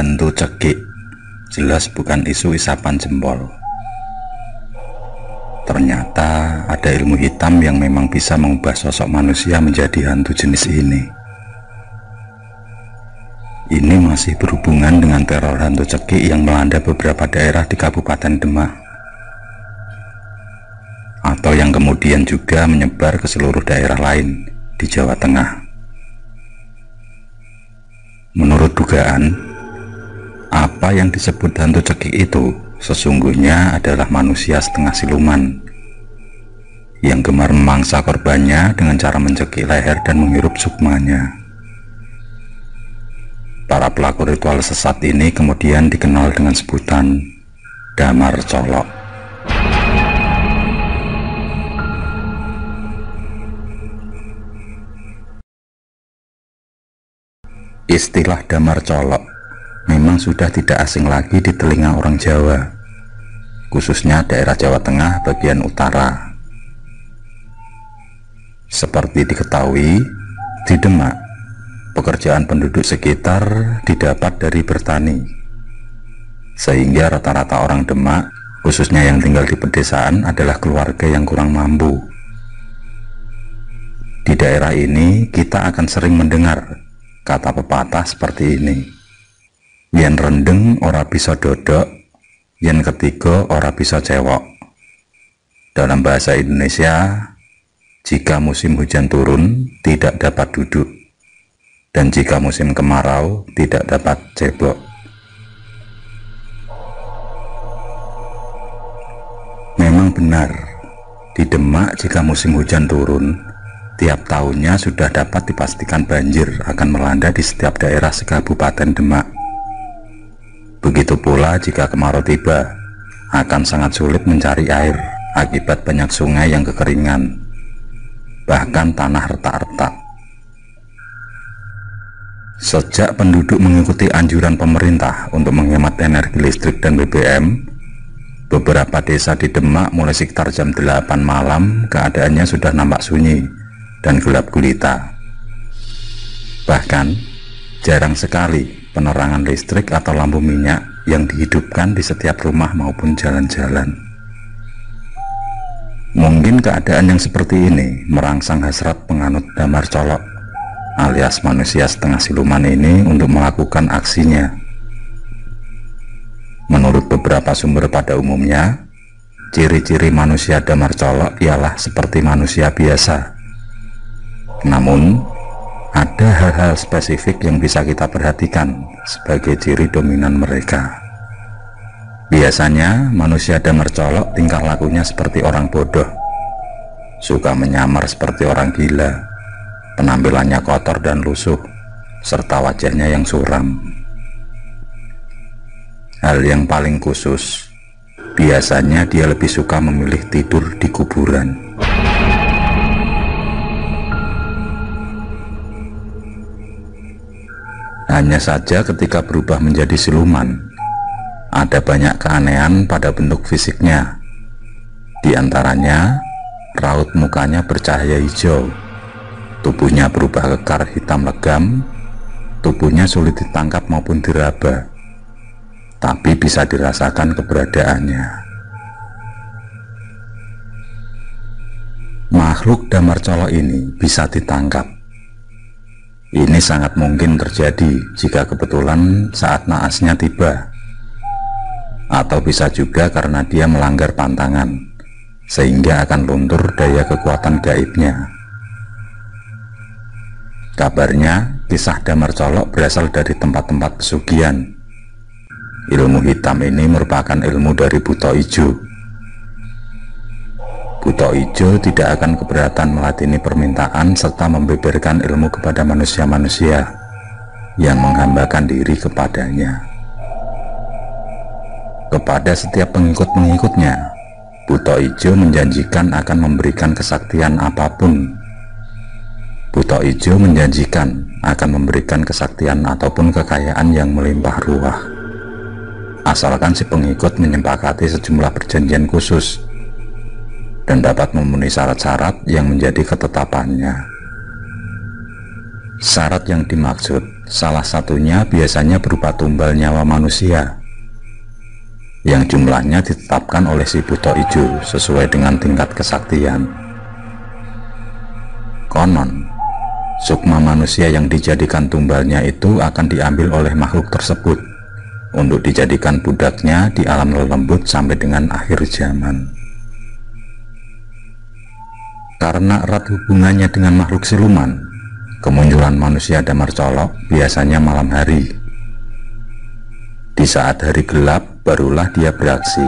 Hantu cekik jelas bukan isu isapan jempol. Ternyata ada ilmu hitam yang memang bisa mengubah sosok manusia menjadi hantu jenis ini. Ini masih berhubungan dengan teror hantu cekik yang melanda beberapa daerah di Kabupaten Demak. Atau yang kemudian juga menyebar ke seluruh daerah lain di Jawa Tengah. Menurut dugaan, apa yang disebut hantu cekik itu sesungguhnya adalah manusia setengah siluman yang gemar memangsa korbannya dengan cara mencekik leher dan menghirup sukmanya. Para pelaku ritual sesat ini kemudian dikenal dengan sebutan damar colok. Istilah damar colok memang sudah tidak asing lagi di telinga orang Jawa, khususnya daerah Jawa Tengah bagian utara. Seperti diketahui, di Demak, pekerjaan penduduk sekitar didapat dari bertani, sehingga rata-rata orang Demak, khususnya yang tinggal di pedesaan, adalah keluarga yang kurang mampu. Di daerah ini, kita akan sering mendengar kata pepatah seperti ini yen rendeng ora bisa dodok yen ketiga ora bisa cewok. Dalam bahasa Indonesia jika musim hujan turun tidak dapat duduk. Dan jika musim kemarau tidak dapat cebok. Memang benar di Demak jika musim hujan turun tiap tahunnya sudah dapat dipastikan banjir akan melanda di setiap daerah sekabupaten Demak Begitu pula jika kemarau tiba, akan sangat sulit mencari air akibat banyak sungai yang kekeringan, bahkan tanah retak-retak. Sejak penduduk mengikuti anjuran pemerintah untuk menghemat energi listrik dan BBM, beberapa desa di Demak mulai sekitar jam 8 malam keadaannya sudah nampak sunyi dan gelap gulita. Bahkan, jarang sekali penerangan listrik atau lampu minyak yang dihidupkan di setiap rumah maupun jalan-jalan. Mungkin keadaan yang seperti ini merangsang hasrat penganut damar colok alias manusia setengah siluman ini untuk melakukan aksinya. Menurut beberapa sumber pada umumnya, ciri-ciri manusia damar colok ialah seperti manusia biasa. Namun, ada hal-hal spesifik yang bisa kita perhatikan sebagai ciri dominan mereka. Biasanya manusia damar colok tingkah lakunya seperti orang bodoh, suka menyamar seperti orang gila, penampilannya kotor dan lusuh, serta wajahnya yang suram. Hal yang paling khusus, biasanya dia lebih suka memilih tidur di kuburan. Hanya saja ketika berubah menjadi siluman, ada banyak keanehan pada bentuk fisiknya. Di antaranya, raut mukanya bercahaya hijau, tubuhnya berubah kekar hitam legam, tubuhnya sulit ditangkap maupun diraba, tapi bisa dirasakan keberadaannya. Makhluk damar colok ini bisa ditangkap ini sangat mungkin terjadi jika kebetulan saat naasnya tiba, atau bisa juga karena dia melanggar pantangan, sehingga akan luntur daya kekuatan gaibnya. Kabarnya, kisah damar colok berasal dari tempat-tempat pesugihan. Ilmu hitam ini merupakan ilmu dari buto ijo Buto Ijo tidak akan keberatan melatini permintaan serta membeberkan ilmu kepada manusia-manusia yang menghambakan diri kepadanya. Kepada setiap pengikut-pengikutnya, Buto Ijo menjanjikan akan memberikan kesaktian apa pun. Buto Ijo menjanjikan akan memberikan kesaktian ataupun kekayaan yang melimpah ruah. Asalkan si pengikut menyepakati sejumlah perjanjian khusus dan dapat memenuhi syarat-syarat yang menjadi ketetapannya. Syarat yang dimaksud Salah satunya biasanya berupa tumbal nyawa manusia yang jumlahnya ditetapkan oleh si buto ijo sesuai dengan tingkat kesaktian. Konon, sukma manusia yang dijadikan tumbalnya itu akan diambil oleh makhluk tersebut untuk dijadikan budaknya di alam lembut sampai dengan akhir zaman. Karena erat hubungannya dengan makhluk siluman, Kemunculan manusia damar colok biasanya malam hari. Di saat hari gelap, barulah dia beraksi.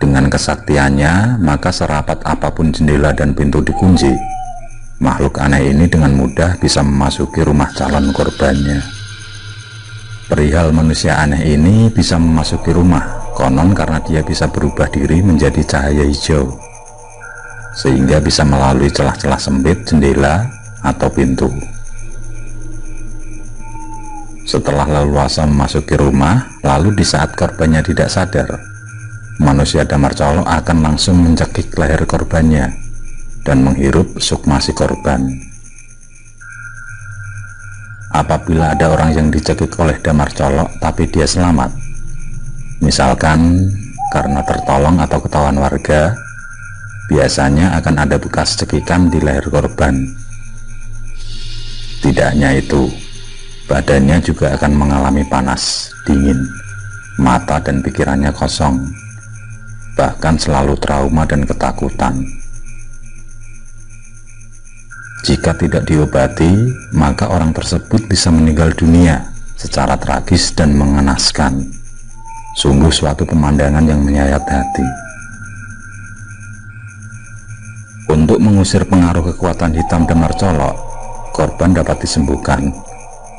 Dengan kesaktiannya, maka serapat apa pun jendela dan pintu dikunci. Makhluk aneh ini dengan mudah bisa memasuki rumah calon korbannya. Perihal manusia aneh ini bisa memasuki rumah, konon karena dia bisa berubah diri menjadi cahaya hijau. Sehingga bisa melalui celah-celah sempit jendela atau pintu. Setelah leluasa memasuki rumah, lalu di saat korbannya tidak sadar, manusia damar colok akan langsung mencekik leher korbannya dan menghirup sukma si korban. Apabila ada orang yang dicekik oleh damar colok tapi dia selamat, misalkan karena tertolong atau ketahuan warga, biasanya akan ada bekas cekikan di leher korban tidak hanya itu, badannya juga akan mengalami panas, dingin, mata dan pikirannya kosong, bahkan selalu trauma dan ketakutan. Jika tidak diobati, maka orang tersebut bisa meninggal dunia secara tragis dan mengenaskan. Sungguh suatu pemandangan yang menyayat hati. Untuk mengusir pengaruh kekuatan hitam dan mercolok, korban dapat disembuhkan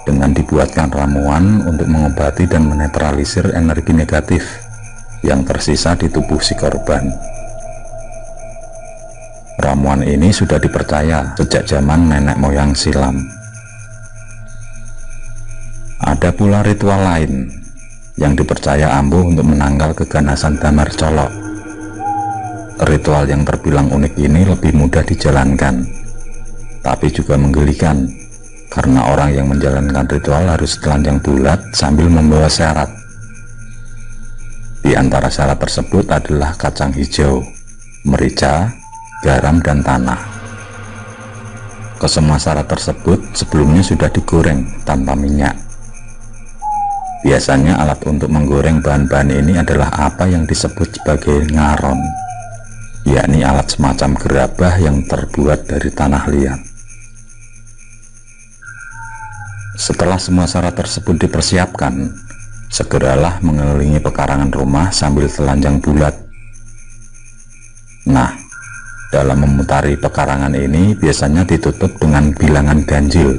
dengan dibuatkan ramuan untuk mengobati dan menetralisir energi negatif yang tersisa di tubuh si korban. Ramuan ini sudah dipercaya sejak zaman nenek moyang silam. Ada pula ritual lain yang dipercaya ampuh untuk menanggal keganasan damar colok. Ritual yang terbilang unik ini lebih mudah dijalankan tapi juga menggelikan karena orang yang menjalankan ritual harus telanjang bulat sambil membawa syarat. Di antara syarat tersebut adalah kacang hijau, merica, garam, dan tanah. Kesemua syarat tersebut sebelumnya sudah digoreng tanpa minyak. Biasanya alat untuk menggoreng bahan-bahan ini adalah apa yang disebut sebagai ngaron, yakni alat semacam gerabah yang terbuat dari tanah liat. Setelah semua syarat tersebut dipersiapkan, segeralah mengelilingi pekarangan rumah sambil telanjang bulat. Nah, dalam memutari pekarangan ini biasanya ditutup dengan bilangan ganjil.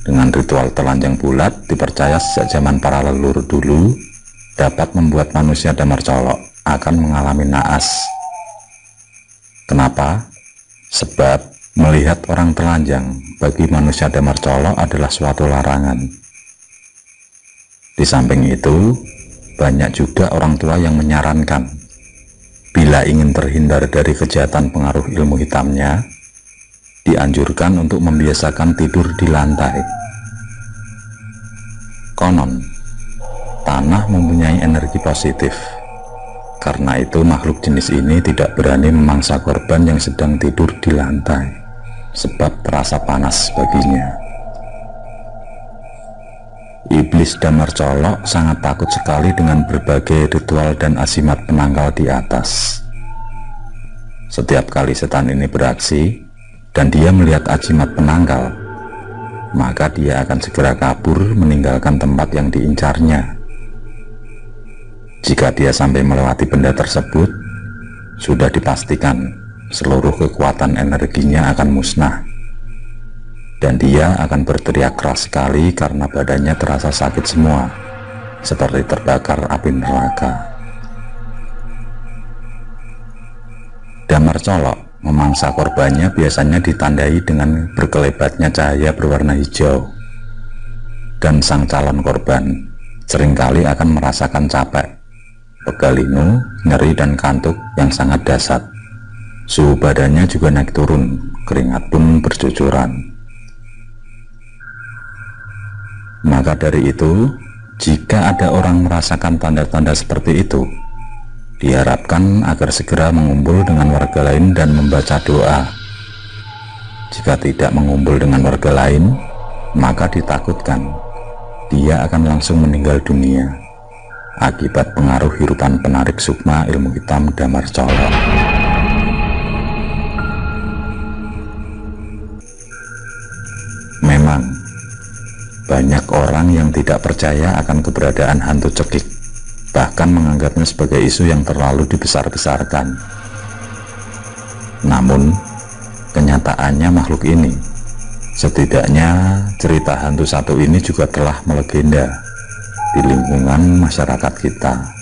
Dengan ritual telanjang bulat dipercaya sejak zaman para leluhur dulu dapat membuat manusia damar colok akan mengalami naas. Kenapa? Sebab Melihat orang telanjang bagi manusia damar colok adalah suatu larangan. Di samping itu, banyak juga orang tua yang menyarankan bila ingin terhindar dari kejahatan pengaruh ilmu hitamnya, dianjurkan untuk membiasakan tidur di lantai. Konon, tanah mempunyai energi positif. Karena itu makhluk jenis ini tidak berani memangsa korban yang sedang tidur di lantai sebab terasa panas baginya. Iblis damar colok sangat takut sekali dengan berbagai ritual dan asimat penangkal di atas. Setiap kali setan ini beraksi dan dia melihat ajimat penangkal, maka dia akan segera kabur meninggalkan tempat yang diincarnya. Jika dia sampai melewati benda tersebut, sudah dipastikan seluruh kekuatan energinya akan musnah. Dan dia akan berteriak keras sekali karena badannya terasa sakit semua seperti terbakar api neraka. Damar colok memangsa korbannya biasanya ditandai dengan berkelebatnya cahaya berwarna hijau. Dan sang calon korban sering kali akan merasakan capek pegalinu, nyeri dan kantuk yang sangat dasar Suhu badannya juga naik turun, keringat pun bercucuran. Maka dari itu, jika ada orang merasakan tanda-tanda seperti itu, diharapkan agar segera mengumpul dengan warga lain dan membaca doa. Jika tidak mengumpul dengan warga lain, maka ditakutkan dia akan langsung meninggal dunia akibat pengaruh hirupan penarik sukma ilmu hitam damar colok. Memang, banyak orang yang tidak percaya akan keberadaan hantu cekik, bahkan menganggapnya sebagai isu yang terlalu dibesar-besarkan. Namun, kenyataannya makhluk ini, setidaknya cerita hantu satu ini juga telah melegenda di lingkungan masyarakat kita.